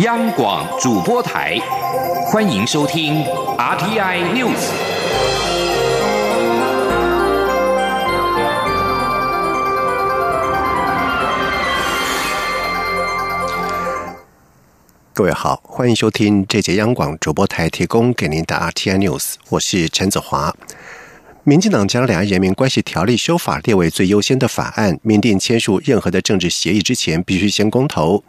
央广主播台，欢迎收听 RTI News。各位好，欢迎收听这节央广主播台提供给您的 RTI News，我是陈子华。民进党将两岸人民关系条例修法列为最优先的法案，明定签署任何的政治协议之前必须先公投。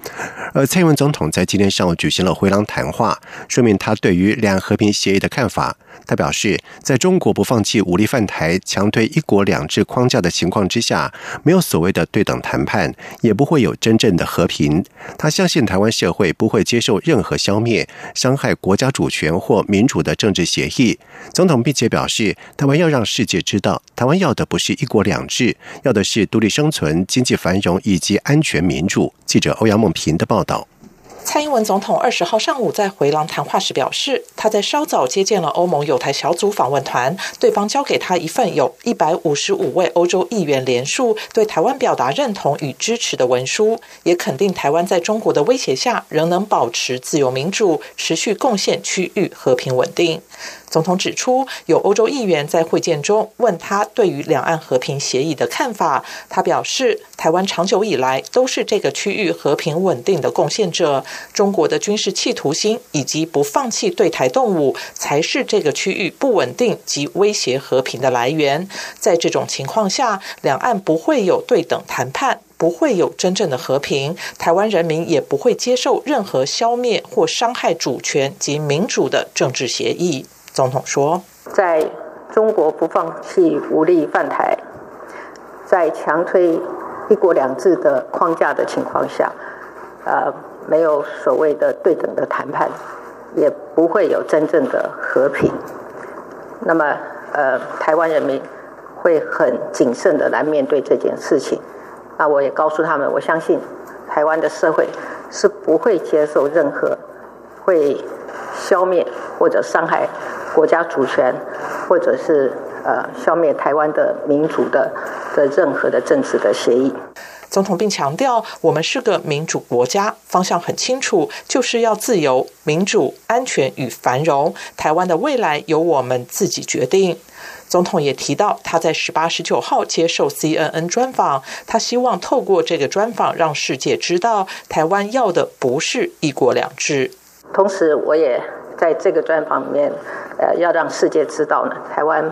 而蔡英文总统在今天上午举行了回廊谈话，说明他对于两岸和平协议的看法。他表示，在中国不放弃武力犯台、强推一国两制框架的情况之下，没有所谓的对等谈判，也不会有真正的和平。他相信台湾社会不会接受任何消灭、伤害国家主权或民主的政治协议。总统并且表示，台湾要让世界知道，台湾要的不是一国两制，要的是独立生存、经济繁荣以及安全民主。记者欧阳梦平的报道。蔡英文总统二十号上午在回廊谈话时表示，他在稍早接见了欧盟友台小组访问团，对方交给他一份有一百五十五位欧洲议员联署对台湾表达认同与支持的文书，也肯定台湾在中国的威胁下仍能保持自由民主，持续贡献区域和平稳定。总统指出，有欧洲议员在会见中问他对于两岸和平协议的看法。他表示，台湾长久以来都是这个区域和平稳定的贡献者。中国的军事企图心以及不放弃对台动武，才是这个区域不稳定及威胁和平的来源。在这种情况下，两岸不会有对等谈判，不会有真正的和平。台湾人民也不会接受任何消灭或伤害主权及民主的政治协议。总统说：“在中国不放弃武力犯台，在强推一国两制的框架的情况下，呃，没有所谓的对等的谈判，也不会有真正的和平。那么，呃，台湾人民会很谨慎的来面对这件事情。那我也告诉他们，我相信台湾的社会是不会接受任何会消灭或者伤害。”国家主权，或者是呃消灭台湾的民主的的任何的政治的协议。总统并强调，我们是个民主国家，方向很清楚，就是要自由、民主、安全与繁荣。台湾的未来由我们自己决定。总统也提到，他在十八、十九号接受 CNN 专访，他希望透过这个专访，让世界知道，台湾要的不是一国两制。同时，我也在这个专访里面。呃，要让世界知道呢，台湾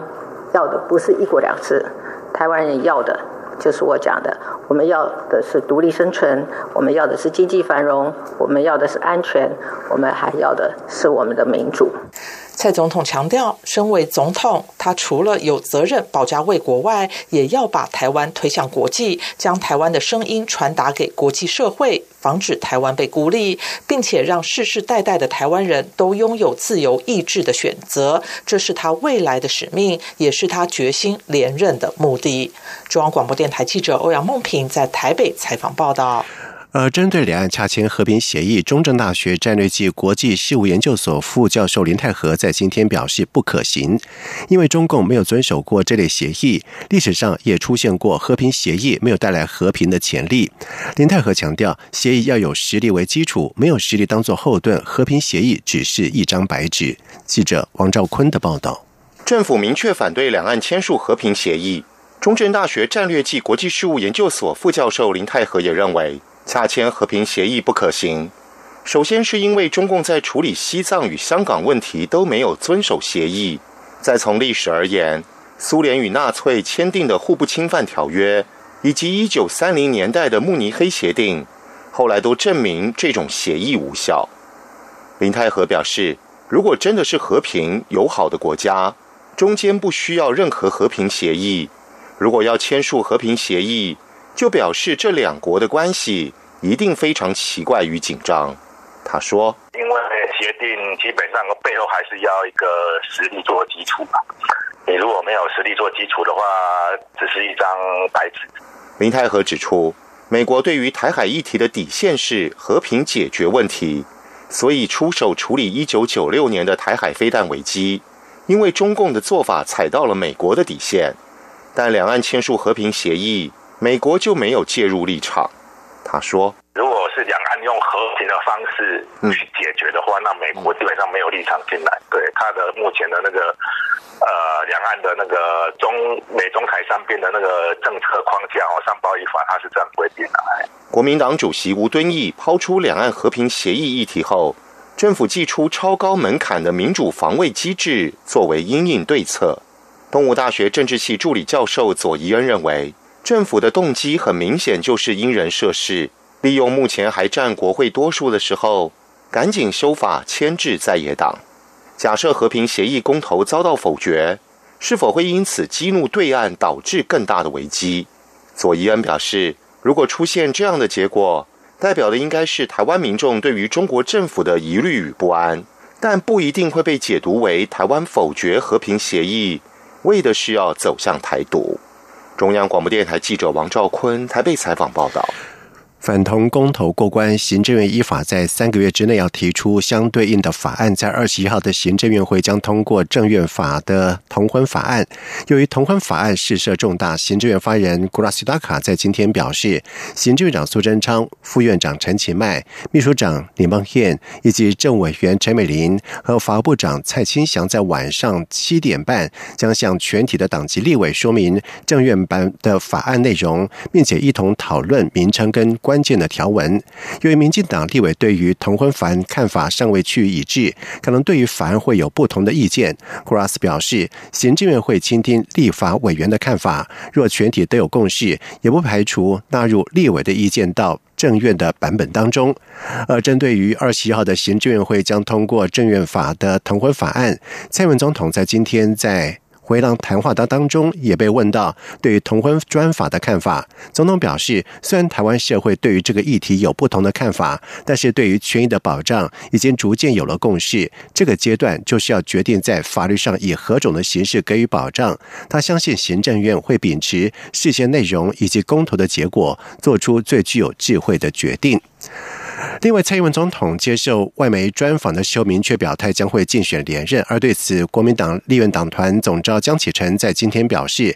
要的不是一国两制，台湾人要的就是我讲的，我们要的是独立生存，我们要的是经济繁荣，我们要的是安全，我们还要的是我们的民主。蔡总统强调，身为总统，他除了有责任保家卫国外，也要把台湾推向国际，将台湾的声音传达给国际社会，防止台湾被孤立，并且让世世代代的台湾人都拥有自由意志的选择。这是他未来的使命，也是他决心连任的目的。中央广播电台记者欧阳梦平在台北采访报道。而针对两岸洽签和平协议，中正大学战略暨国际事务研究所副教授林泰和在今天表示不可行，因为中共没有遵守过这类协议，历史上也出现过和平协议没有带来和平的潜力。林泰和强调，协议要有实力为基础，没有实力当做后盾，和平协议只是一张白纸。记者王兆坤的报道。政府明确反对两岸签署和平协议，中正大学战略暨国际事务研究所副教授林泰和也认为。洽签和平协议不可行。首先是因为中共在处理西藏与香港问题都没有遵守协议。再从历史而言，苏联与纳粹签订的互不侵犯条约，以及一九三零年代的慕尼黑协定，后来都证明这种协议无效。林泰和表示，如果真的是和平友好的国家，中间不需要任何和平协议。如果要签署和平协议，就表示这两国的关系一定非常奇怪与紧张。他说：“因为协定基本上背后还是要一个实力做基础吧。你如果没有实力做基础的话，只是一张白纸。”林泰和指出，美国对于台海议题的底线是和平解决问题，所以出手处理一九九六年的台海飞弹危机，因为中共的做法踩到了美国的底线。但两岸签署和平协议。美国就没有介入立场。他说：“如果是两岸用和平的方式去解决的话，那美国基本上没有立场进来。对他的目前的那个呃两岸的那个中美中台三边的那个政策框架哦，三包一法，他是这样规定的。国民党主席吴敦义抛出两岸和平协议议题后，政府祭出超高门槛的民主防卫机制作为应应对策。东吴大学政治系助理教授左宜恩认为，政府的动机很明显就是因人设事，利用目前还占国会多数的时候，赶紧修法牵制在野党。假设和平协议公投遭到否决，是否会因此激怒对岸，导致更大的危机？左伊恩表示，如果出现这样的结果，代表的应该是台湾民众对于中国政府的疑虑与不安，但不一定会被解读为台湾否决和平协议。为的是要走向台独。中央广播电台记者王兆坤台北采访报道。反同公投过关，行政院依法在三个月之内要提出相对应的法案。在二十一号的行政院会将通过政院法的同婚法案。由于同婚法案事涉重大，行政院发言人古拉西达卡在今天表示，行政院长苏贞昌、副院长陈其迈、秘书长李孟宪以及政委员陈美玲和法务部长蔡清祥在晚上七点半将向全体的党籍立委说明政院版的法案内容，并且一同讨论名称跟关。键的条文，由于民进党立委对于同婚法案看法尚未趋于一致，可能对于法案会有不同的意见。库拉斯表示，行政院会倾听立法委员的看法，若全体都有共识，也不排除纳入立委的意见到政院的版本当中。而针对于二十一号的行政院会将通过政院法的同婚法案，蔡文总统在今天在。回廊谈话当当中也被问到对于同婚专法的看法，总统表示，虽然台湾社会对于这个议题有不同的看法，但是对于权益的保障已经逐渐有了共识。这个阶段就是要决定在法律上以何种的形式给予保障。他相信行政院会秉持事先内容以及公投的结果，做出最具有智慧的决定。另外，蔡英文总统接受外媒专访的时候，明确表态将会竞选连任。而对此，国民党立院党团总召江启臣在今天表示，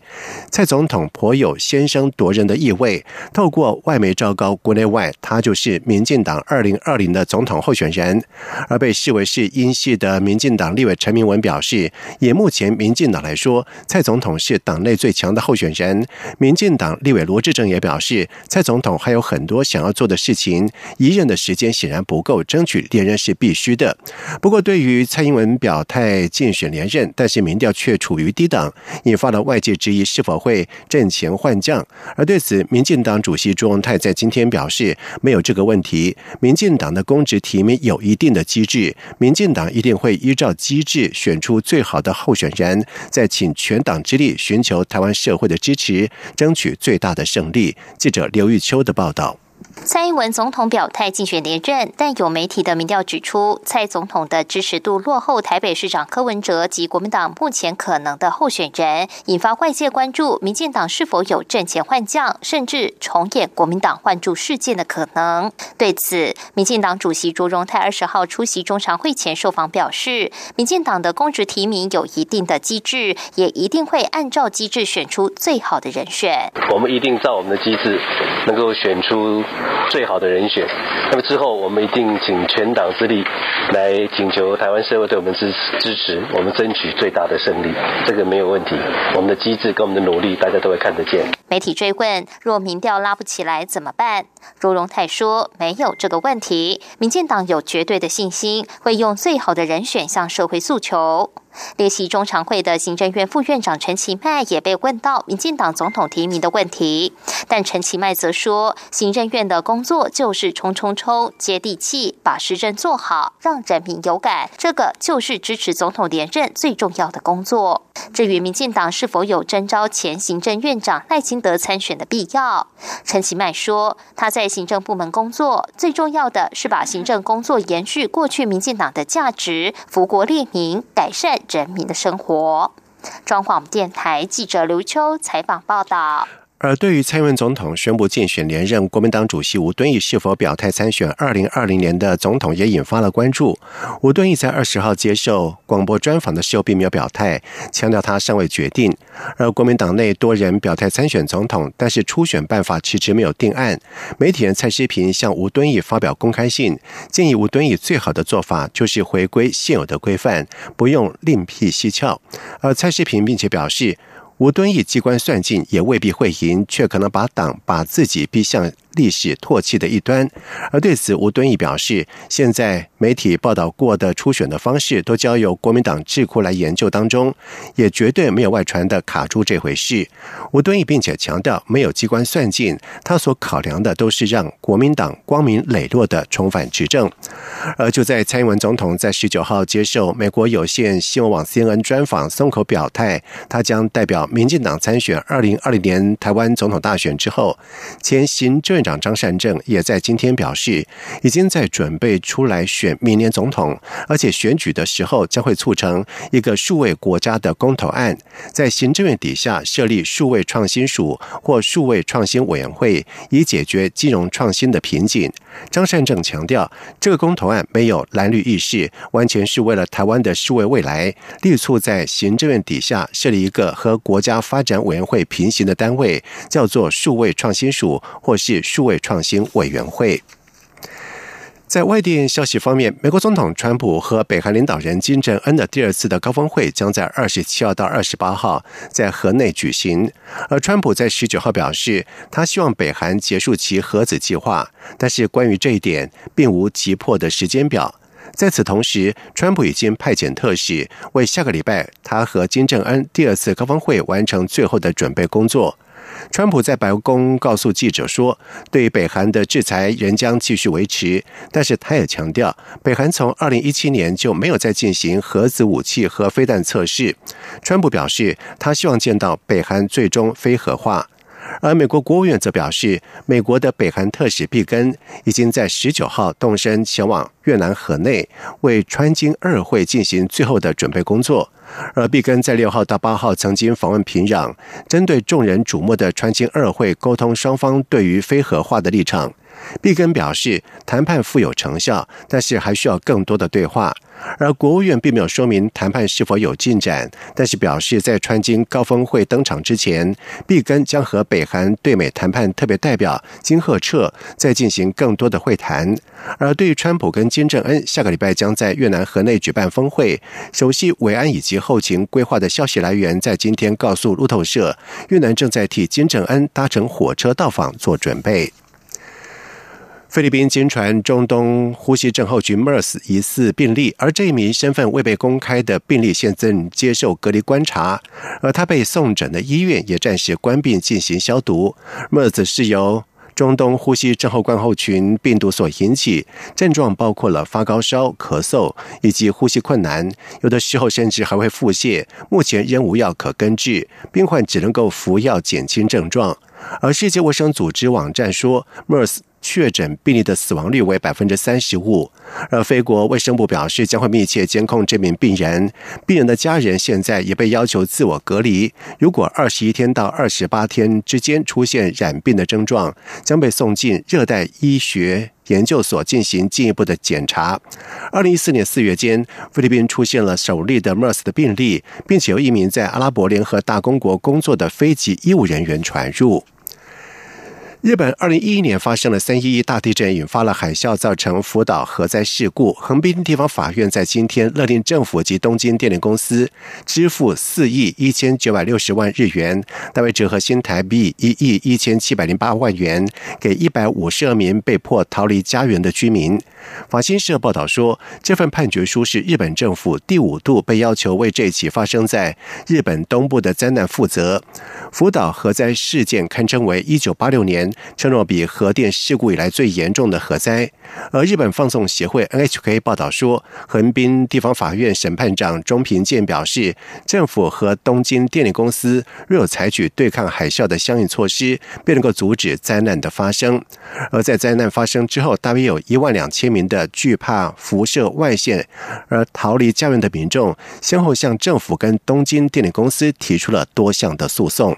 蔡总统颇有先声夺人的意味。透过外媒昭告国内外，他就是民进党二零二零的总统候选人。而被视为是英系的民进党立委陈明文表示，以目前民进党来说，蔡总统是党内最强的候选人。民进党立委罗志正也表示，蔡总统还有很多想要做的事情，一任的。时间显然不够，争取连任是必须的。不过，对于蔡英文表态竞选连任，但是民调却处于低档，引发了外界质疑是否会阵前换将。而对此，民进党主席朱文泰在今天表示，没有这个问题。民进党的公职提名有一定的机制，民进党一定会依照机制选出最好的候选人，再请全党之力寻求台湾社会的支持，争取最大的胜利。记者刘玉秋的报道。蔡英文总统表态竞选连任，但有媒体的民调指出，蔡总统的支持度落后台北市长柯文哲及国民党目前可能的候选人，引发外界关注民进党是否有阵前换将，甚至重演国民党换柱事件的可能。对此，民进党主席卓荣泰二十号出席中常会前受访表示，民进党的公职提名有一定的机制，也一定会按照机制选出最好的人选。我们一定照我们的机制，能够选出。最好的人选，那么之后我们一定请全党之力来请求台湾社会对我们支持支持，我们争取最大的胜利，这个没有问题。我们的机制跟我们的努力，大家都会看得见。媒体追问：若民调拉不起来怎么办？朱荣泰说：没有这个问题，民进党有绝对的信心，会用最好的人选向社会诉求。列席中常会的行政院副院长陈其迈也被问到民进党总统提名的问题，但陈其迈则说，行政院的工作就是冲冲冲，接地气，把施政做好，让人民有感，这个就是支持总统连任最重要的工作。至于民进党是否有征召前行政院长赖清德参选的必要，陈其迈说，他在行政部门工作，最重要的是把行政工作延续过去民进党的价值，福国利民，改善。人民的生活。中广电台记者刘秋采访报道。而对于蔡英文总统宣布竞选连任，国民党主席吴敦义是否表态参选二零二零年的总统，也引发了关注。吴敦义在二十号接受广播专访的时候，并没有表态，强调他尚未决定。而国民党内多人表态参选总统，但是初选办法迟迟没有定案。媒体人蔡诗平向吴敦义发表公开信，建议吴敦义最好的做法就是回归现有的规范，不用另辟蹊跷。而蔡诗平并且表示。吴敦义机关算尽也未必会赢，却可能把党把自己逼向。历史唾弃的一端，而对此，吴敦义表示，现在媒体报道过的初选的方式都交由国民党智库来研究当中，也绝对没有外传的卡住这回事。吴敦义并且强调，没有机关算尽，他所考量的都是让国民党光明磊落的重返执政。而就在蔡英文总统在十九号接受美国有线新闻网 CNN 专访，松口表态，他将代表民进党参选二零二零年台湾总统大选之后，前行政院长。张善政也在今天表示，已经在准备出来选明年总统，而且选举的时候将会促成一个数位国家的公投案，在行政院底下设立数位创新署或数位创新委员会，以解决金融创新的瓶颈。张善政强调，这个公投案没有蓝绿意识，完全是为了台湾的数位未来，力促在行政院底下设立一个和国家发展委员会平行的单位，叫做数位创新署或是数位创新委员会。在外电消息方面，美国总统川普和北韩领导人金正恩的第二次的高峰会将在二十七号到二十八号在河内举行。而川普在十九号表示，他希望北韩结束其核子计划，但是关于这一点并无急迫的时间表。在此同时，川普已经派遣特使为下个礼拜他和金正恩第二次高峰会完成最后的准备工作。川普在白宫告诉记者说：“对北韩的制裁仍将继续维持，但是他也强调，北韩从二零一七年就没有再进行核子武器和飞弹测试。”川普表示，他希望见到北韩最终非核化。而美国国务院则表示，美国的北韩特使毕根已经在十九号动身前往越南河内，为川金二会进行最后的准备工作。而毕根在六号到八号曾经访问平壤，针对众人瞩目的川金二会沟通双方对于非核化的立场。毕根表示，谈判富有成效，但是还需要更多的对话。而国务院并没有说明谈判是否有进展，但是表示在川金高峰会登场之前，毕根将和北韩对美谈判特别代表金赫彻再进行更多的会谈。而对于川普跟金正恩下个礼拜将在越南河内举办峰会，首席维安以及后勤规划的消息来源在今天告诉路透社，越南正在替金正恩搭乘火车到访做准备。菲律宾经传中东呼吸症候群 MERS 疑似病例，而这一名身份未被公开的病例现正接受隔离观察，而他被送诊的医院也暂时关闭进行消毒。MERS 是由中东呼吸症候症候群病毒所引起，症状包括了发高烧、咳嗽以及呼吸困难，有的时候甚至还会腹泻。目前仍无药可根治，病患只能够服药减轻症状。而世界卫生组织网站说，MERS。确诊病例的死亡率为百分之三十五，而菲国卫生部表示将会密切监控这名病人，病人的家人现在也被要求自我隔离。如果二十一天到二十八天之间出现染病的症状，将被送进热带医学研究所进行进一步的检查。二零一四年四月间，菲律宾出现了首例的 MERS 的病例，并且由一名在阿拉伯联合大公国工作的飞机医务人员传入。日本二零一一年发生了三一一大地震，引发了海啸，造成福岛核灾事故。横滨地方法院在今天勒令政府及东京电力公司支付四亿一千九百六十万日元，大约折合新台币一亿一千七百零八万元，给一百五十二名被迫逃离家园的居民。法新社报道说，这份判决书是日本政府第五度被要求为这起发生在日本东部的灾难负责。福岛核灾事件堪称为一九八六年。称诺比核电事故以来最严重的核灾，而日本放送协会 NHK 报道说，横滨地方法院审判长中平健表示，政府和东京电力公司若有采取对抗海啸的相应措施，便能够阻止灾难的发生。而在灾难发生之后，大约有一万两千名的惧怕辐射外线而逃离家园的民众，先后向政府跟东京电力公司提出了多项的诉讼。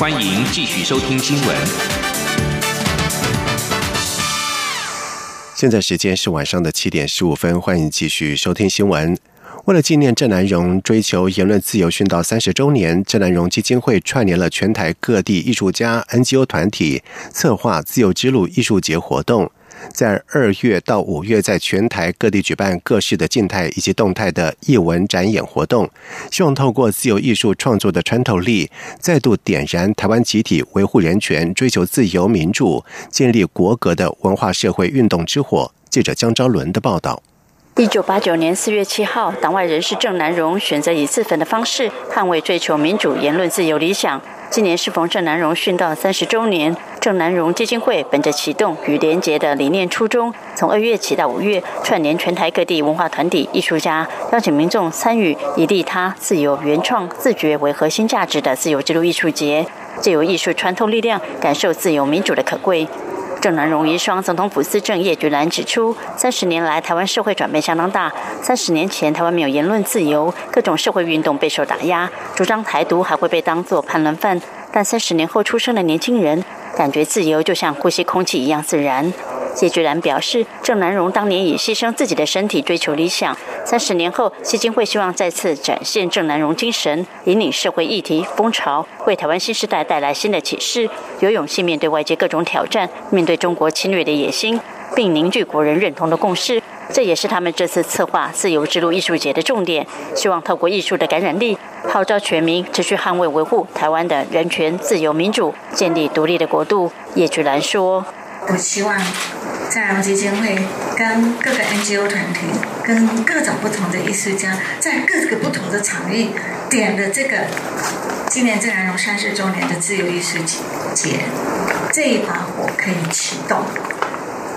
欢迎继续收听新闻。现在时间是晚上的七点十五分，欢迎继续收听新闻。为了纪念郑南荣追求言论自由殉道三十周年，郑南荣基金会串联了全台各地艺术家、NGO 团体，策划“自由之路”艺术节活动。在二月到五月，在全台各地举办各式的静态以及动态的艺文展演活动，希望透过自由艺术创作的穿透力，再度点燃台湾集体维护人权、追求自由民主、建立国格的文化社会运动之火。记者江昭伦的报道。一九八九年四月七号，党外人士郑南荣选择以自焚的方式捍卫追求民主、言论自由理想。今年适逢郑南荣殉道三十周年，郑南荣基金会本着启动与连结的理念初衷，从二月起到五月，串联全台各地文化团体、艺术家，邀请民众参与以利他、自由、原创、自觉为核心价值的自由之路艺术节，借由艺术穿透力量，感受自由民主的可贵。郑南荣遗孀总统府司政叶菊兰指出，三十年来台湾社会转变相当大。三十年前，台湾没有言论自由，各种社会运动备受打压，主张台独还会被当作叛乱犯。但三十年后出生的年轻人，感觉自由就像呼吸空气一样自然。谢居然表示，郑南荣当年以牺牲自己的身体追求理想，三十年后，基金会希望再次展现郑南荣精神，引领社会议题风潮，为台湾新时代带来新的启示，有勇气面对外界各种挑战，面对中国侵略的野心，并凝聚国人认同的共识。这也是他们这次策划“自由之路”艺术节的重点，希望透过艺术的感染力，号召全民持续捍卫维护台湾的人权、自由、民主，建立独立的国度。叶菊兰说：“我希望。”在基金会跟各个 NGO 团体，跟各种不同的艺术家，在各个不同的场域点的这个今年郑南荣三十周年的自由艺术节，这一把火可以启动。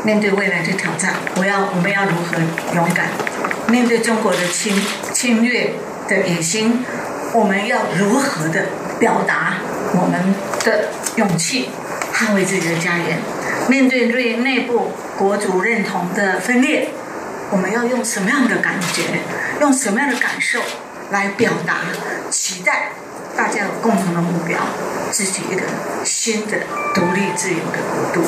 面对未来的挑战，我要我们要如何勇敢面对中国的侵侵略的野心？我们要如何的表达我们的勇气，捍卫自己的家园？面对对内部国族认同的分裂，我们要用什么样的感觉，用什么样的感受来表达期待？大家有共同的目标，自己一个新的独立自由的国度。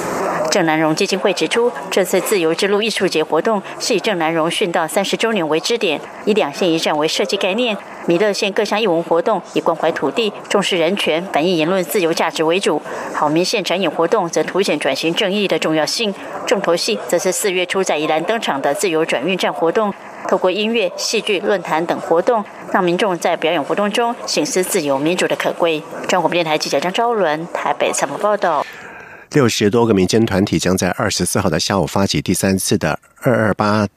郑南荣基金会指出，这次自由之路艺术节活动是以郑南荣殉道三十周年为支点，以两线一站为设计概念。米勒县各项艺文活动以关怀土地、重视人权、反映言论自由价值为主；好民县展演活动则凸显转型正义的重要性。重头戏则是四月初在宜兰登场的自由转运站活动。透过音乐、戏剧、论坛等活动，让民众在表演活动中醒思自由民主的可贵。中国电台记者张昭伦台北采访报道。六十多个民间团体将在二十四号的下午发起第三次的二二八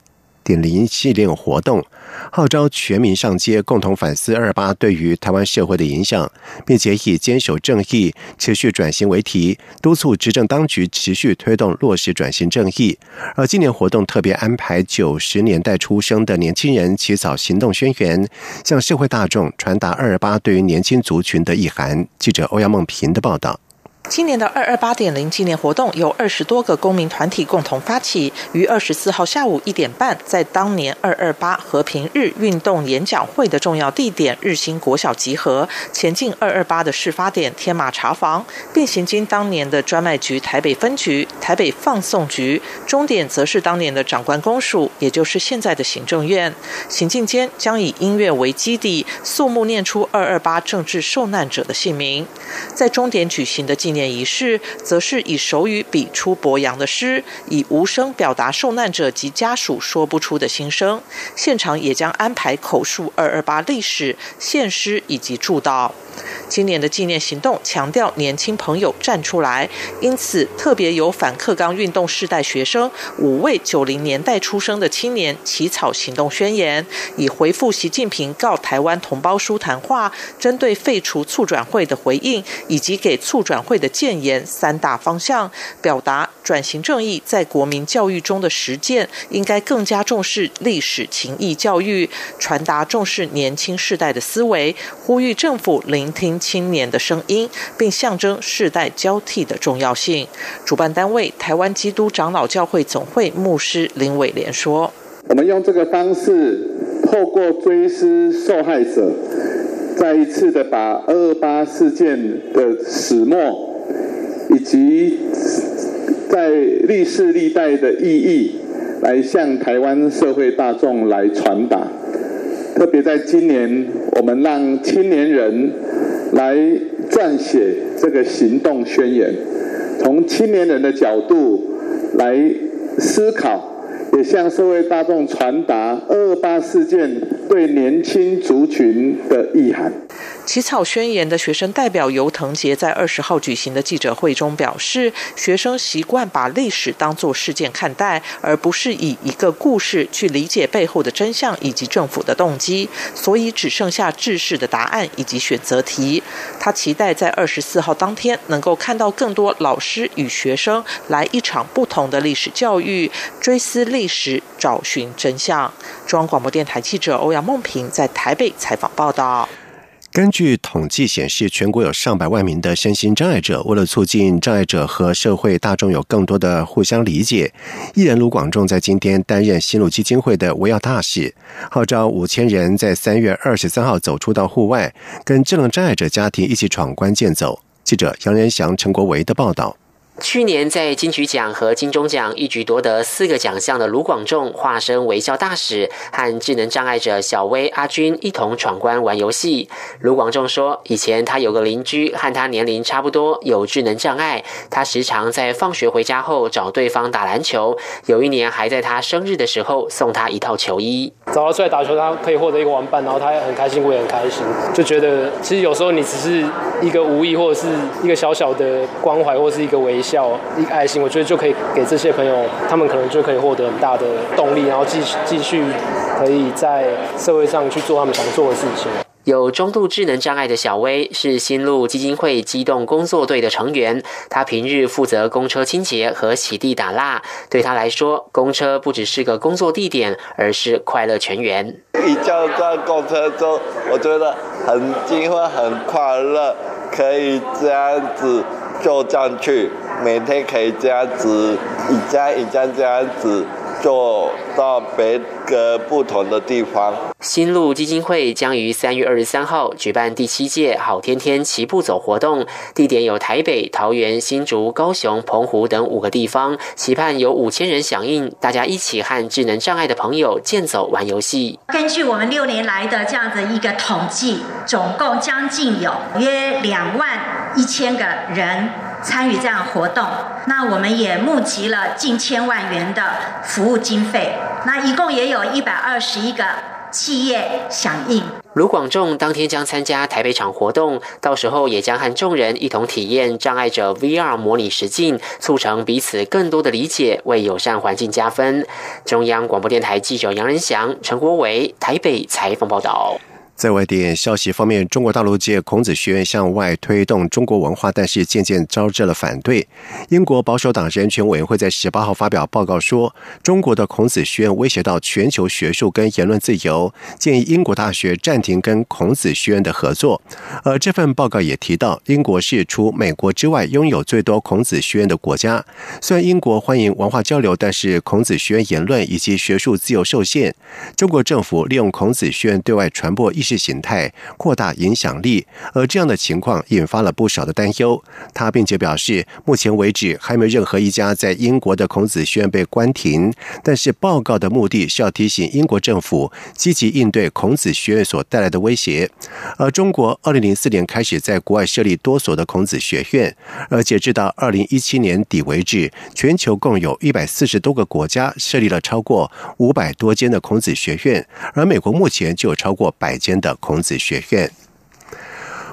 点零系列活动。号召全民上街，共同反思二八对于台湾社会的影响，并且以坚守正义、持续转型为题，督促执政当局持续推动落实转型正义。而今年活动特别安排九十年代出生的年轻人起草行动宣言，向社会大众传达二八对于年轻族群的意涵。记者欧阳梦平的报道。今年的二二八点零纪念活动由二十多个公民团体共同发起，于二十四号下午一点半，在当年二二八和平日运动演讲会的重要地点日新国小集合，前进二二八的事发点天马茶房，并行经当年的专卖局台北分局、台北放送局，终点则是当年的长官公署，也就是现在的行政院。行进间将以音乐为基底，肃穆念出二二八政治受难者的姓名。在终点举行的纪念。念仪式则是以手语笔出博洋的诗，以无声表达受难者及家属说不出的心声。现场也将安排口述二二八历史、献诗以及祝祷。今年的纪念行动强调年轻朋友站出来，因此特别由反克刚运动世代学生五位九零年代出生的青年起草行动宣言，以回复习近平告台湾同胞书谈话、针对废除促转会的回应，以及给促转会的建言三大方向，表达转型正义在国民教育中的实践应该更加重视历史情谊教育，传达重视年轻世代的思维，呼吁政府听青年的声音，并象征世代交替的重要性。主办单位台湾基督长老教会总会牧师林伟莲说：“我们用这个方式，透过追思受害者，再一次的把二二八事件的始末，以及在历世历代的意义，来向台湾社会大众来传达。特别在今年，我们让青年人来撰写这个行动宣言，从青年人的角度来思考。”也向社会大众传达二二八事件对年轻族群的意涵。起草宣言的学生代表尤腾杰在二十号举行的记者会中表示，学生习惯把历史当作事件看待，而不是以一个故事去理解背后的真相以及政府的动机，所以只剩下制式的答案以及选择题。他期待在二十四号当天能够看到更多老师与学生来一场不同的历史教育，追思历史，找寻真相。中央广播电台记者欧阳梦平在台北采访报道。根据统计显示，全国有上百万名的身心障碍者。为了促进障碍者和社会大众有更多的互相理解，艺人卢广仲在今天担任新路基金会的围绕大使，号召五千人在三月二十三号走出到户外，跟智能障碍者家庭一起闯关健走。记者杨仁祥、陈国维的报道。去年在金曲奖和金钟奖一举夺得四个奖项的卢广仲，化身微笑大使，和智能障碍者小薇、阿军一同闯关玩游戏。卢广仲说，以前他有个邻居和他年龄差不多，有智能障碍，他时常在放学回家后找对方打篮球。有一年还在他生日的时候送他一套球衣。找他出来打球，他可以获得一个玩伴，然后他也很开心，我也很开心，就觉得其实有时候你只是一个无意或者是一个小小的关怀，或是一个微。笑一个爱心，我觉得就可以给这些朋友，他们可能就可以获得很大的动力，然后继继续可以在社会上去做他们想做的事情。有中度智能障碍的小薇是新路基金会机动工作队的成员，他平日负责公车清洁和洗地打蜡。对他来说，公车不只是个工作地点，而是快乐全员。一叫上公车中，我觉得很兴奋、很快乐，可以这样子坐上去。每天可以这样子一家一家这样子做到别个不同的地方。新路基金会将于三月二十三号举办第七届好天天齐步走活动，地点有台北、桃园、新竹、高雄、澎湖等五个地方，期盼有五千人响应，大家一起和智能障碍的朋友健走玩游戏。根据我们六年来的这样子一个统计，总共将近有约两万一千个人。参与这样活动，那我们也募集了近千万元的服务经费，那一共也有一百二十一个企业响应。卢广仲当天将参加台北场活动，到时候也将和众人一同体验障碍者 VR 模拟实境，促成彼此更多的理解，为友善环境加分。中央广播电台记者杨仁祥、陈国伟台北采访报道。在外电消息方面，中国大陆借孔子学院向外推动中国文化，但是渐渐招致了反对。英国保守党人权委员会在十八号发表报告说，中国的孔子学院威胁到全球学术跟言论自由，建议英国大学暂停跟孔子学院的合作。而这份报告也提到，英国是除美国之外拥有最多孔子学院的国家。虽然英国欢迎文化交流，但是孔子学院言论以及学术自由受限。中国政府利用孔子学院对外传播意。形态扩大影响力，而这样的情况引发了不少的担忧。他并且表示，目前为止还没有任何一家在英国的孔子学院被关停。但是报告的目的是要提醒英国政府积极应对孔子学院所带来的威胁。而中国二零零四年开始在国外设立多所的孔子学院，而截至到二零一七年底为止，全球共有一百四十多个国家设立了超过五百多间的孔子学院，而美国目前就有超过百间。的孔子学院。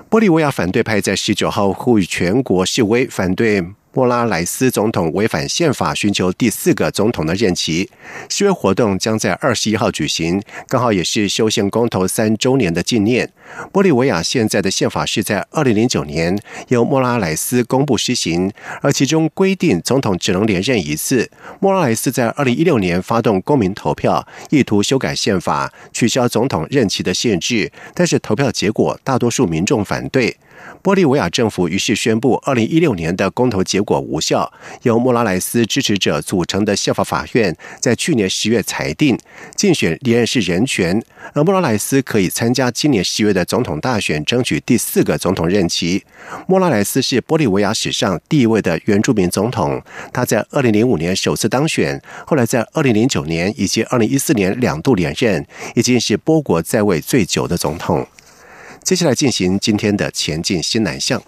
玻利维亚反对派在十九号呼吁全国示威，反对。莫拉莱斯总统违反宪法，寻求第四个总统的任期。示威活动将在二十一号举行，刚好也是修宪公投三周年的纪念。玻利维亚现在的宪法是在二零零九年由莫拉莱斯公布施行，而其中规定总统只能连任一次。莫拉莱斯在二零一六年发动公民投票，意图修改宪法，取消总统任期的限制，但是投票结果大多数民众反对。玻利维亚政府于是宣布，二零一六年的公投结果无效。由莫拉莱斯支持者组成的宪法法院在去年十月裁定，竞选连任是人权，而莫拉莱斯可以参加今年十月的总统大选，争取第四个总统任期。莫拉莱斯是玻利维亚史上第一位的原住民总统，他在二零零五年首次当选，后来在二零零九年以及二零一四年两度连任，已经是波国在位最久的总统。接下来进行今天的前进新南向。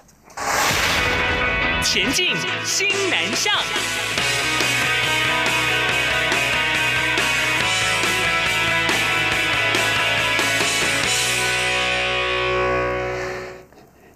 前进新南向。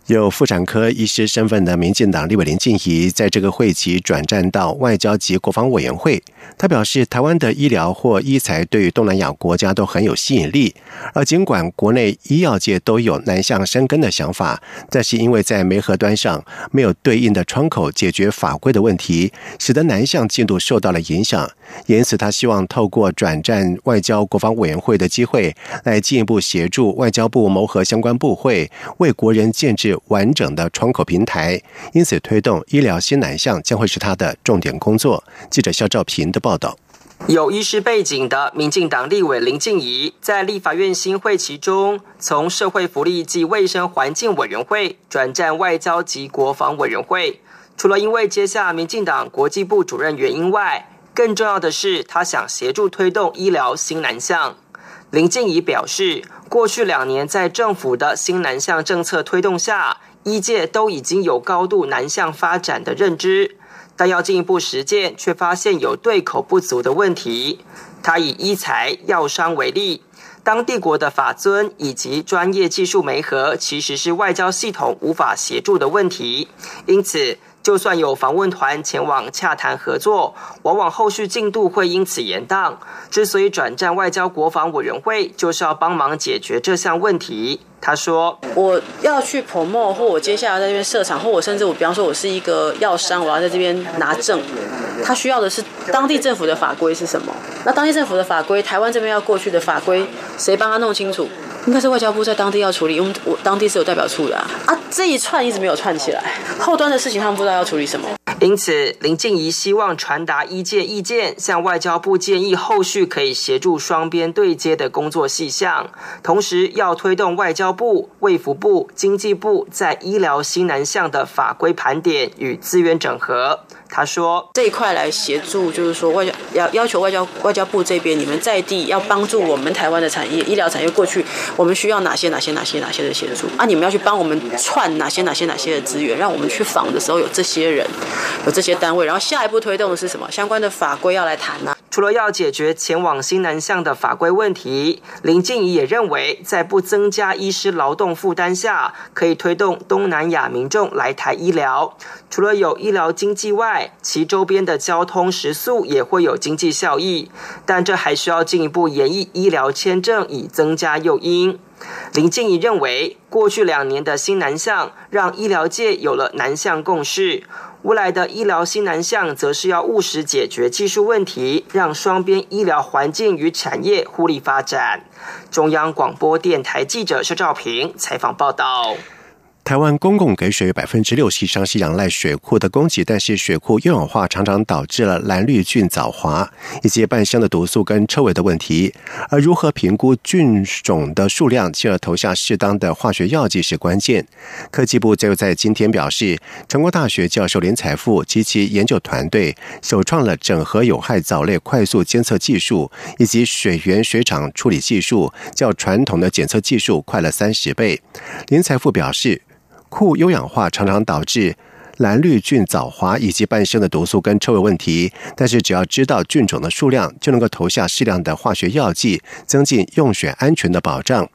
有妇产科医师身份的民进党立委林静怡，在这个会期转战到外交及国防委员会。他表示，台湾的医疗或医材对于东南亚国家都很有吸引力。而尽管国内医药界都有南向生根的想法，但是因为在煤核端上没有对应的窗口解决法规的问题，使得南向进度受到了影响。因此，他希望透过转战外交国防委员会的机会，来进一步协助外交部谋合相关部会，为国人建制。完整的窗口平台，因此推动医疗新南向将会是他的重点工作。记者肖兆平的报道。有医师背景的民进党立委林静怡，在立法院新会期中，从社会福利及卫生环境委员会转战外交及国防委员会。除了因为接下民进党国际部主任原因外，更重要的是他想协助推动医疗新南向。林静怡表示。过去两年，在政府的新南向政策推动下，医界都已经有高度南向发展的认知，但要进一步实践，却发现有对口不足的问题。他以医材药商为例，当地国的法尊以及专业技术媒合，其实是外交系统无法协助的问题，因此。就算有访问团前往洽谈合作，往往后续进度会因此延宕。之所以转战外交国防委员会，就是要帮忙解决这项问题。他说：“我要去 promo，或我接下来在这边设厂，或我甚至我，比方说我是一个药商，我要在这边拿证。他需要的是当地政府的法规是什么？那当地政府的法规，台湾这边要过去的法规，谁帮他弄清楚？”应该是外交部在当地要处理，因为我当地是有代表处的啊。啊，这一串一直没有串起来，后端的事情他们不知道要处理什么。因此，林静怡希望传达一界意见，向外交部建议后续可以协助双边对接的工作细项，同时要推动外交部、卫福部、经济部在医疗新南向的法规盘点与资源整合。他说：“这一块来协助，就是说外交要要求外交外交部这边，你们在地要帮助我们台湾的产业、医疗产业过去，我们需要哪些哪些哪些哪些的协助啊？你们要去帮我们串哪些哪些哪些的资源，让我们去访的时候有这些人，有这些单位。然后下一步推动的是什么？相关的法规要来谈呢？除了要解决前往新南向的法规问题，林静怡也认为，在不增加医师劳动负担下，可以推动东南亚民众来台医疗。除了有医疗经济外，其周边的交通食宿也会有经济效益，但这还需要进一步演绎医疗签证以增加诱因。林静怡认为，过去两年的新南向让医疗界有了南向共识，未来的医疗新南向则是要务实解决技术问题，让双边医疗环境与产业互利发展。中央广播电台记者肖兆平采访报道。台湾公共给水百分之六十以上是仰赖水库的供给，但是水库优氧化常常导致了蓝绿菌藻华以及半生的毒素跟臭味的问题。而如何评估菌种的数量，进而投下适当的化学药剂是关键。科技部就在今天表示，成功大学教授林财富及其研究团队首创了整合有害藻类快速监测技术以及水源水厂处理技术，较传统的检测技术快了三十倍。林财富表示。库优氧化常常导致蓝绿菌藻华以及半生的毒素跟臭味问题，但是只要知道菌种的数量，就能够投下适量的化学药剂，增进用水安全的保障。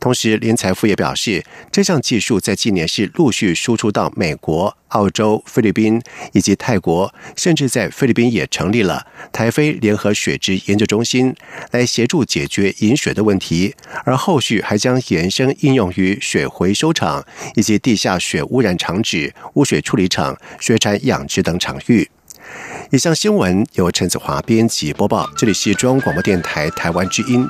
同时，林财富也表示，这项技术在今年是陆续输出到美国、澳洲、菲律宾以及泰国，甚至在菲律宾也成立了台菲联合水质研究中心，来协助解决饮水的问题。而后续还将延伸应用于水回收厂以及地下水污染厂址、污水处理厂、水产养殖等场域。以上新闻由陈子华编辑播报，这里是中央广播电台台湾之音。